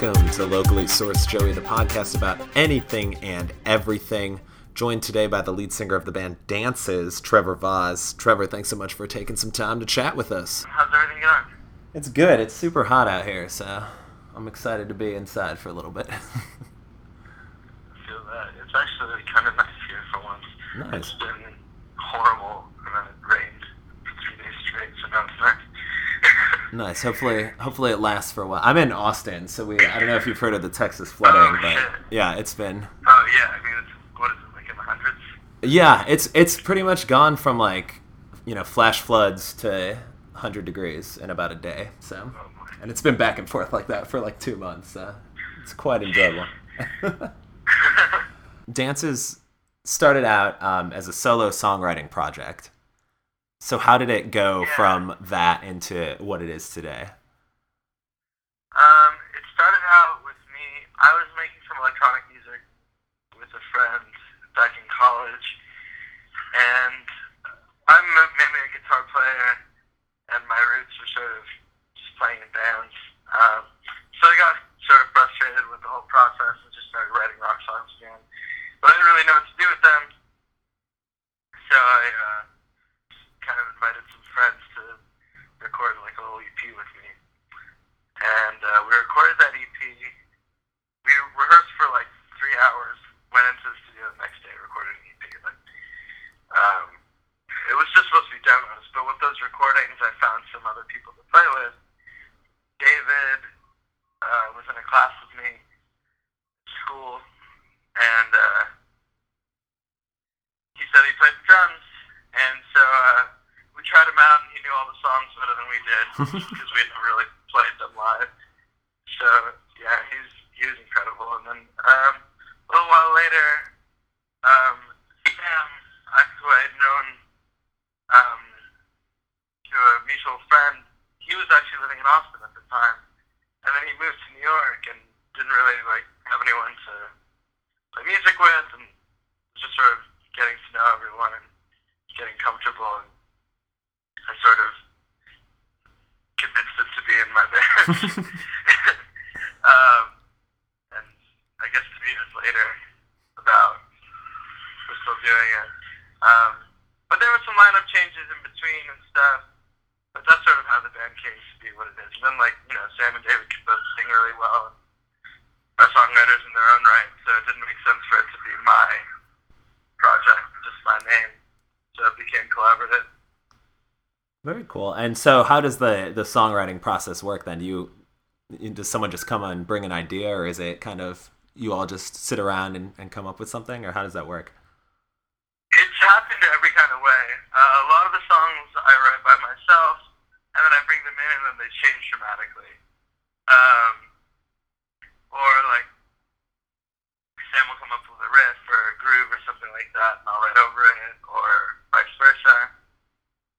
Welcome to Locally Sourced Joey, the podcast about anything and everything. Joined today by the lead singer of the band Dances, Trevor Voss. Trevor, thanks so much for taking some time to chat with us. How's everything going? It's good. It's super hot out here, so I'm excited to be inside for a little bit. I feel that. It's actually kind of nice here for once. nice. It's been horrible and then it rained for three days straight, so now it's nice. Nice. Hopefully, hopefully it lasts for a while. I'm in Austin, so we. I don't know if you've heard of the Texas flooding, Oh, but shit. yeah, it's been. oh yeah, I mean, it's, what is it, like in the hundreds? Yeah, it's it's pretty much gone from like, you know, flash floods to 100 degrees in about a day. So, Oh and it's been back and forth like that for like two months. So it's quite enjoyable. Dances started out um, as a solo songwriting project. So how did it go Yeah. from that into what it is today? Um, it started out with me. I was making some electronic music with a friend back in college, and I'm mainly a guitar player, and my roots are sort of just playing in bands. Um, so I got sort of frustrated with the whole process and just started writing rock songs again. But I didn't really know what to do with them, so I uh, kind of invited some friends to record like a little EP with me and uh, we recorded that EP. We rehearsed for like three hours, went into the studio the next day, recorded an EP. Like, um, it was just supposed to be demos, but with those recordings, I found some other people to play with. David uh, was in a class with me at school, and uh, he said he played the drums, and so uh, we tried him out, and he knew all the songs better than we did because we never really played them live. So yeah, he's he was incredible. And then um, a little while later, um, Sam, who I had known um, through a mutual friend, he was actually living in Austin at the time, and then he moved to New York and didn't really like have anyone to play music with, and just sort of getting to know everyone and getting comfortable. And I sort of convinced him to be in my band. um, and I guess three years later, about we're still doing it. Um, but there were some lineup changes in between and stuff. But that's sort of how the band came to be what it is. And then, like, you know, Sam and David can both sing really well. Are songwriters in their own right, so it didn't make sense for it to be my project, just my name. So it became collaborative. Very cool. And so, how does the the songwriting process work then? Do you does someone just come and bring an idea, or is it kind of you all just sit around and, and come up with something, or how does that work? It's happened every kind of way. Uh, a lot of the songs I write by myself, and then I bring them in, and then they change dramatically. Um, or like Sam will come up with a riff or a groove or something like that, and I'll write over it, or vice versa.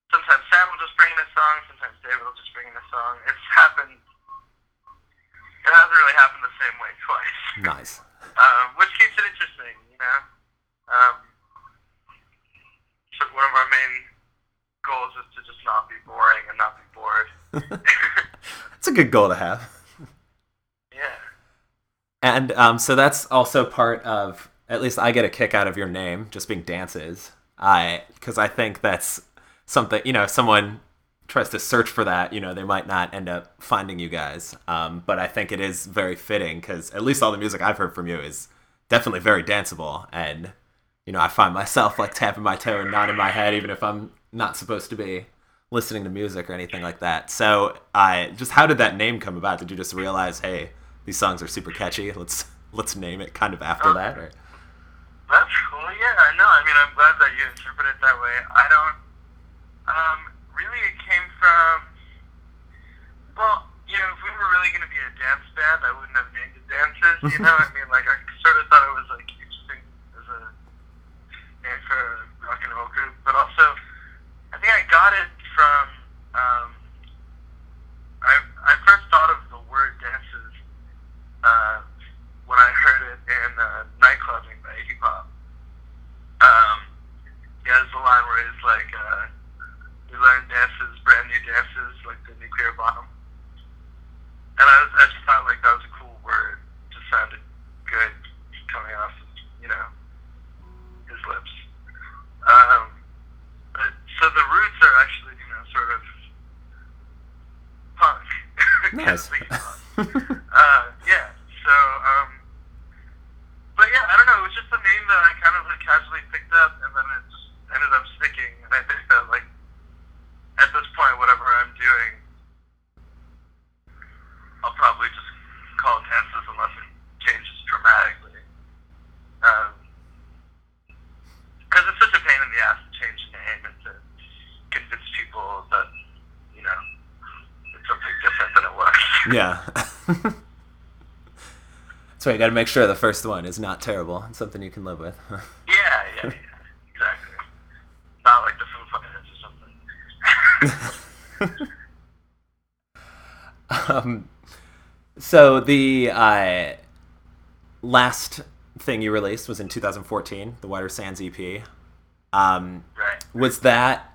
Sometimes Sam will just bring in a song, sometimes David will just bring in a song. It's happened. It hasn't really happened the same way twice Nice. um, which keeps it interesting, you know. Um, so one of our main goals is to just not be boring and not be bored. It's a good goal to have. yeah. And um, so that's also part of. At least I get a kick out of your name, just being dances. I because I think that's something you know. Someone tries to search for that, you know, they might not end up finding you guys. Um, but I think it is very fitting because at least all the music I've heard from you is definitely very danceable, and you know, I find myself like tapping my toe and nodding my head even if I'm not supposed to be listening to music or anything like that. So I just how did that name come about? Did you just realize, hey, these songs are super catchy. Let's let's name it kind of after that, or That's cool. Yeah, I know. I mean, I'm glad that you interpret it that way. I don't. Um, really, it came from. Well, you know, if we were really going to be a dance band, I wouldn't have named it Dances. You know, I mean, like I sort of thought it was like interesting as a name for a rock and roll group, but also, I think I got it from. Um, I I first thought of the word dances. Uh, when I heard it in uh, nightclubbing by Iggy Pop. Um, he has a line where he's like, uh, "We learn dances, brand new dances, like the nuclear bomb." And I, was, I just thought like that was a cool word Nice. uh, yeah. So, um, but yeah, I don't know. It was just a name that I kind of like casually picked up, and then it just ended up sticking. And I think that like at this point, whatever I'm doing, I'll probably just call it dances unless it changes dramatically. Because it's such a pain in the ass to change the name and to convince people that you know it's something different than it was. Yeah. So you got to make sure the first one is not terrible. It's something you can live with. Yeah, yeah, yeah, exactly. Not like the Foo Fighters or something. um, so the uh, last thing you released was in 2014, the Wider Sands EP. Um, right. was that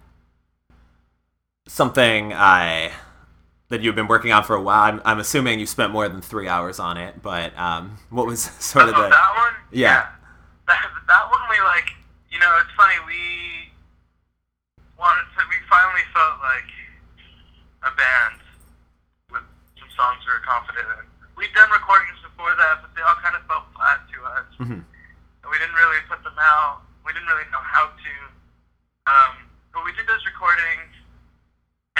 something I that you've been working on for a while? I'm, I'm assuming you spent more than three hours on it, but um, what was sort of oh, the that one? yeah. That, that one we like, you know, it's funny, we wanted to, we finally felt like a band with some songs we were confident in. We'd done recordings before that, but they all kind of felt flat to us. Mhm. And we didn't really put them out. We didn't really know how to. Um, but we did those recordings,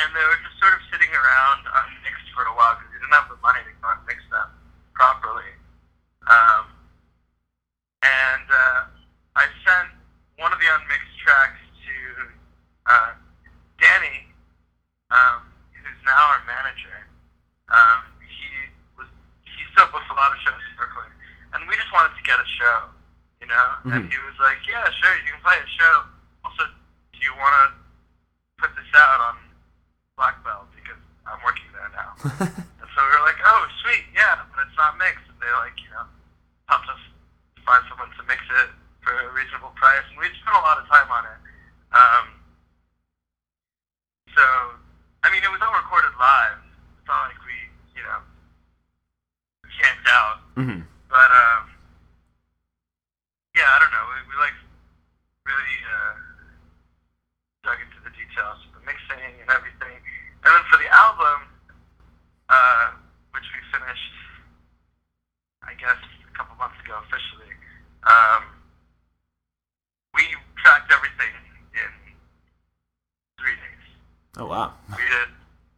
and they were just sort of sitting around unmixed for a while because we didn't have the money to go and mix them properly. Um, and uh, I sent one of the unmixed tracks to uh, Danny, um, who's now our manager. Um, he was he still books a lot of shows in Brooklyn, and we just wanted to get a show, you know. And Mhm. he was like, "Yeah, sure, you can play a show. Also, do you want to put this out on Black Belt because I'm working there now?" And so we were like, oh, sweet, yeah, but it's not mixed. And they like, you know, helped us find someone to mix it for a reasonable price. And we spent a lot of time on it. Um, so, I mean, it was all recorded live. It's not like we, you know, camped out. Mhm. But, um, yeah, I don't know. We, we like really uh, dug into the details of the mixing and everything. And then for the album, uh, which we finished, I guess, a couple months ago officially, um, we tracked everything in three days. Oh wow. We did,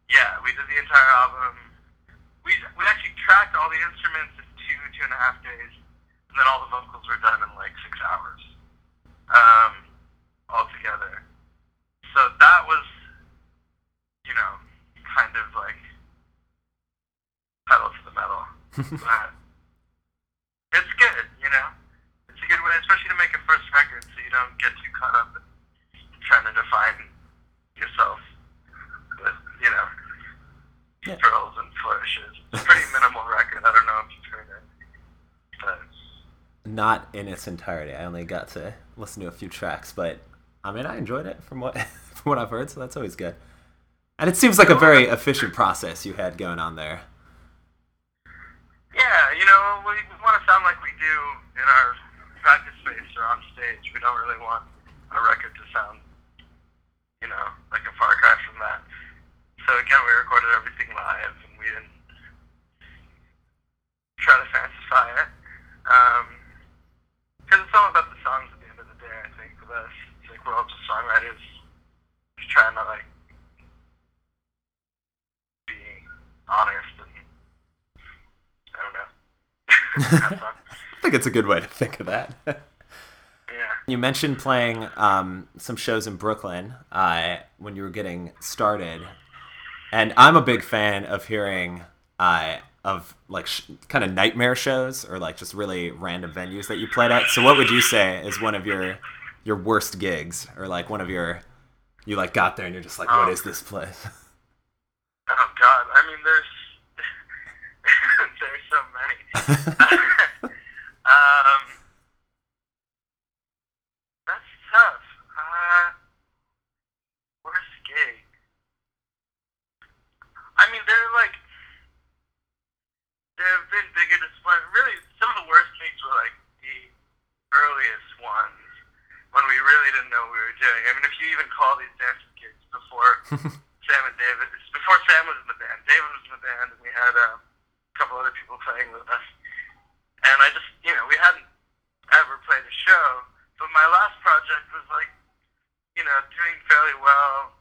yeah, we did the entire album. We we actually tracked all the instruments in two two and a half days, and then all the vocals were done in like six hours, um, all together. So that was, you know, kind of like pedal to the metal, but it's good, you know. It's a good way, especially to make a first record, so you don't get too caught up in trying to define yourself with, you know, Yeah. and flourishes. It's a pretty minimal record. I don't know if you've heard it, but Not in its entirety. I only got to listen to a few tracks, but I mean, I enjoyed it from what from what I've heard, so that's always good. And it seems like a very uh, efficient process you had going on there. yeah, you know, we, we want to sound like we do in our practice space or on stage. We don't really want a record to sound, you know, like a far cry from that. So again, we recorded everything live, and we didn't try to fancify it. Because it's all about the songs at the end of the day, I think, with us. It's like we're all just songwriters just trying to, like, be honest and, I don't know. I think it's a good way to think of that. yeah. you mentioned playing um, some shows in Brooklyn uh, when you were getting started, and I'm a big fan of hearing uh, of like sh- kind of nightmare shows or like just really random venues that you played at. So, what would you say is one of your your worst gigs, or like one of your you like got there and you're just like, what is this place? Oh God, I mean, there's there's so many. um, that's tough. Uh, worst gig. I mean, they're like there have been bigger disappointments. Really, some of the worst gigs were like the earliest ones when we really didn't know what we were doing. I mean, if you even call these dancing gigs before Sam and David. Before Sam was in the band. David was in the band, and we had um, a couple other people playing with us. And I just, you know, we hadn't ever played a show, but my last project was like, you know, doing fairly well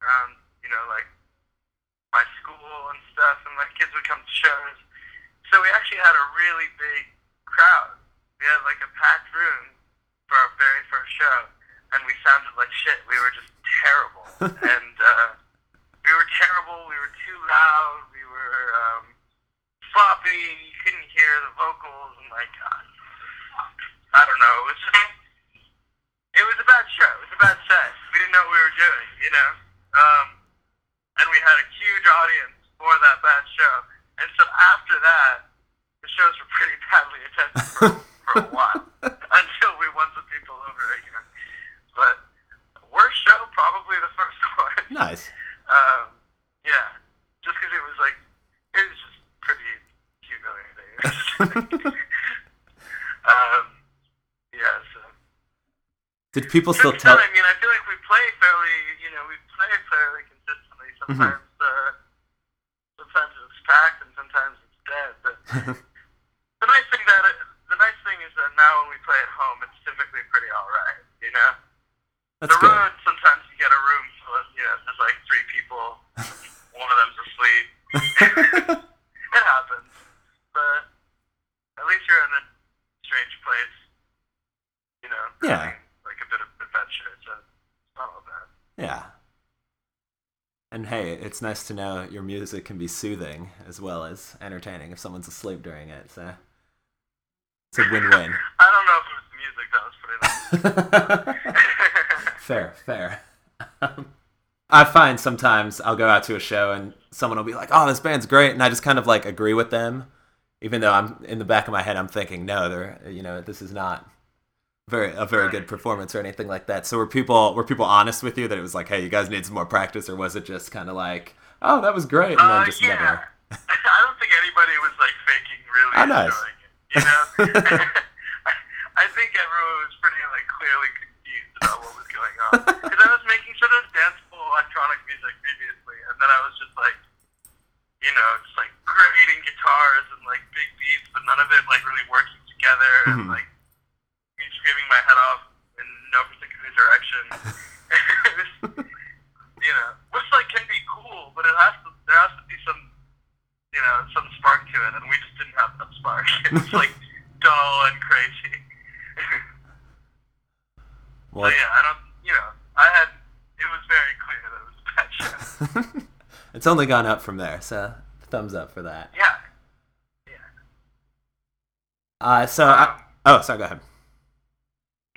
around, you know, like my school and stuff, and my kids would come to shows. So we actually had a really big crowd. We had like a packed room for our very first show, and we sounded like shit. We were just terrible, and uh, we were terrible. We were too loud. We were um, floppy. You couldn't hear the vocals, and like uh, I don't know. It was just it was a bad show. It was a bad set. We didn't know what we were doing, you know. Um, and we had a huge audience for that bad show. And so after that, the shows were pretty badly attended for until we won some people over again. But worst show, probably the first one. Nice. Um, yeah, just because it was like it was just pretty humiliating. um, yeah, so. Did people still tell? I mean, I feel like we play fairly, you know, we play fairly consistently. Sometimes, uh, sometimes it's packed and sometimes it's dead. But the nice thing that the nice thing is that now when we play at home, it's typically pretty all right. You know, That's the good. road sometimes you get a room full of, you know, there's like three people, one of them's asleep. it happens, but at least you're in a strange place. You know, Yeah. having, like a bit of adventure. So it's not all bad. Yeah. And hey, it's nice to know your music can be soothing as well as entertaining if someone's asleep during it. So it's a win-win. I don't know if it was music that was putting on. fair, fair. Um, I find sometimes I'll go out to a show and someone will be like, "Oh, this band's great," and I just kind of like agree with them, even though I'm in the back of my head I'm thinking, "No, they're you know this is not very a very good performance or anything like that." So were people were people honest with you that it was like, "Hey, you guys need some more practice," or was it just kind of like, "Oh, that was great," and then Uh, just yeah. never? I don't think anybody was like faking really Oh, nice. enjoying it. You know, I, I think everyone was pretty like clearly confused about what was going on because I was making sort of danceable electronic music previously, and then I was just like, you know, just like creating guitars and like big beats, but none of it like really working together, and Mhm. like my head off in no particular direction. You know, which like can be cool, but it has to there has to be some you know, some spark to it and we just didn't have that spark. It's like dull and crazy. Well, so yeah, I don't you know, I had it was very clear that it was a bad show. it's only gone up from there. So thumbs up for that. Yeah. Yeah. Uh, so I, oh, sorry, go ahead.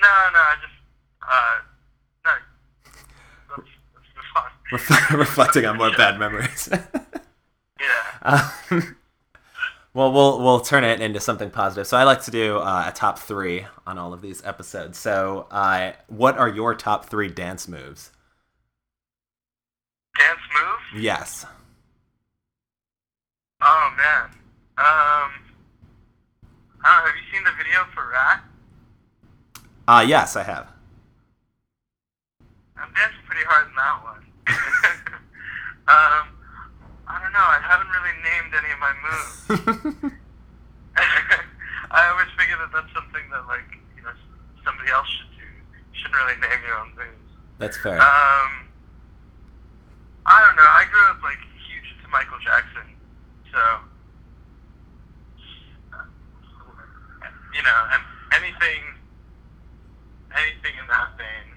No, no, I just uh no. Let's let's reflecting on more bad memories. Yeah. Um, well, we'll we'll turn it into something positive. So I like to do uh, a top three on all of these episodes. So, uh, what are your top three dance moves? Dance move? Yes. Oh man. Um I don't know, have you seen the video for Rat? Uh, yes, I have. I'm dancing pretty hard in that one. Um, I don't know. I haven't really named any of my moves. I always figure that that's something that like you know somebody else should do. You shouldn't really name your own moves. That's fair. Um, I don't know. I grew up like huge into Michael Jackson, so you know, and anything, anything in that vein.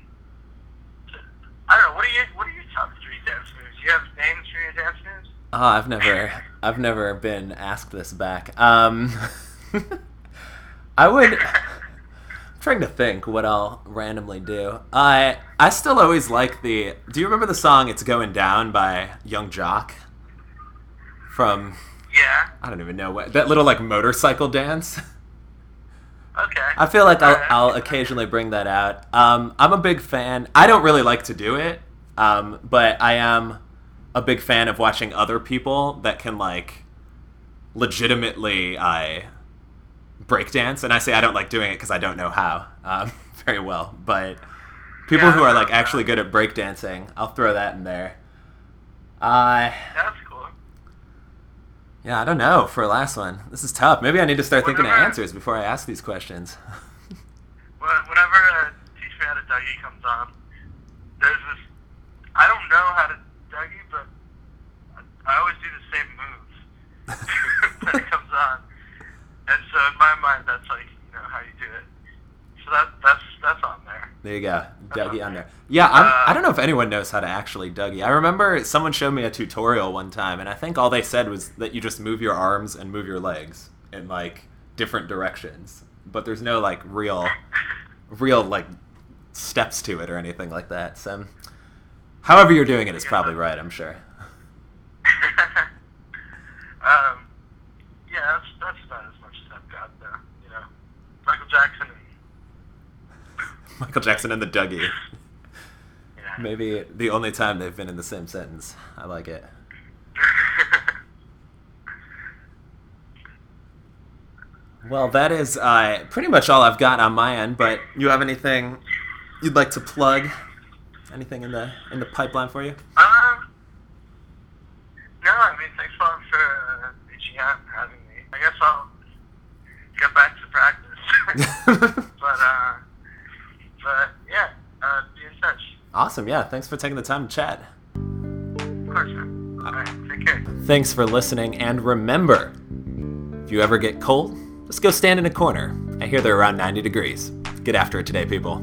I don't know. What are you? What are your top three dance moves? You have names for your dance moves? Oh, I've never, I've never been asked this back. Um, I would. I'm trying to think what I'll randomly do. I, I still always like the. Do you remember the song "It's Going Down" by Yung Joc? From Yeah. I don't even know what that little like motorcycle dance. Okay. I feel like I'll, Alright. I'll occasionally bring that out. Um, I'm a big fan. I don't really like to do it, um, but I am a big fan of watching other people that can like legitimately I breakdance. And I say I don't like doing it because I don't know how um, very well. But people Yeah, who are like actually good at breakdancing, I'll throw that in there. Uh, That's cool. yeah, I don't know for a last one. This is tough. Maybe I need to start thinking of answers before I ask these questions. When- Whenever uh, Teach Me How to Dougie comes on, there's this. I don't know how to Dougie, but I- I always do the same moves when it comes on. And so in my mind, that's like you know how you do it. So that that's that's on there. You go, Dougie on there. Yeah, I'm, Uh, I don't know if anyone knows how to actually Dougie. I remember someone showed me a tutorial one time, and I think all they said was that you just move your arms and move your legs in like different directions, but there's no like real, real like steps to it or anything like that. So, however you're doing it is probably right. I'm sure. um, yeah, that's that's about as much as I've got though. You know, Michael Jackson. And, Michael Jackson and the Dougie. yeah. Maybe the only time they've been in the same sentence. I like it. Well, that is uh, pretty much all I've got on my end. But you have anything you'd like to plug? Anything in the in the pipeline for you? Um, no, I mean, thanks a lot for uh, reaching out and having me. I guess I'll get back to practice. but, uh, but yeah, uh, be in touch. Awesome. Yeah. Thanks for taking the time to chat. Of course, man. All right, take care. Thanks for listening, and remember, if you ever get cold, just go stand in a corner. I hear they're around 90 degrees. Get after it today, people.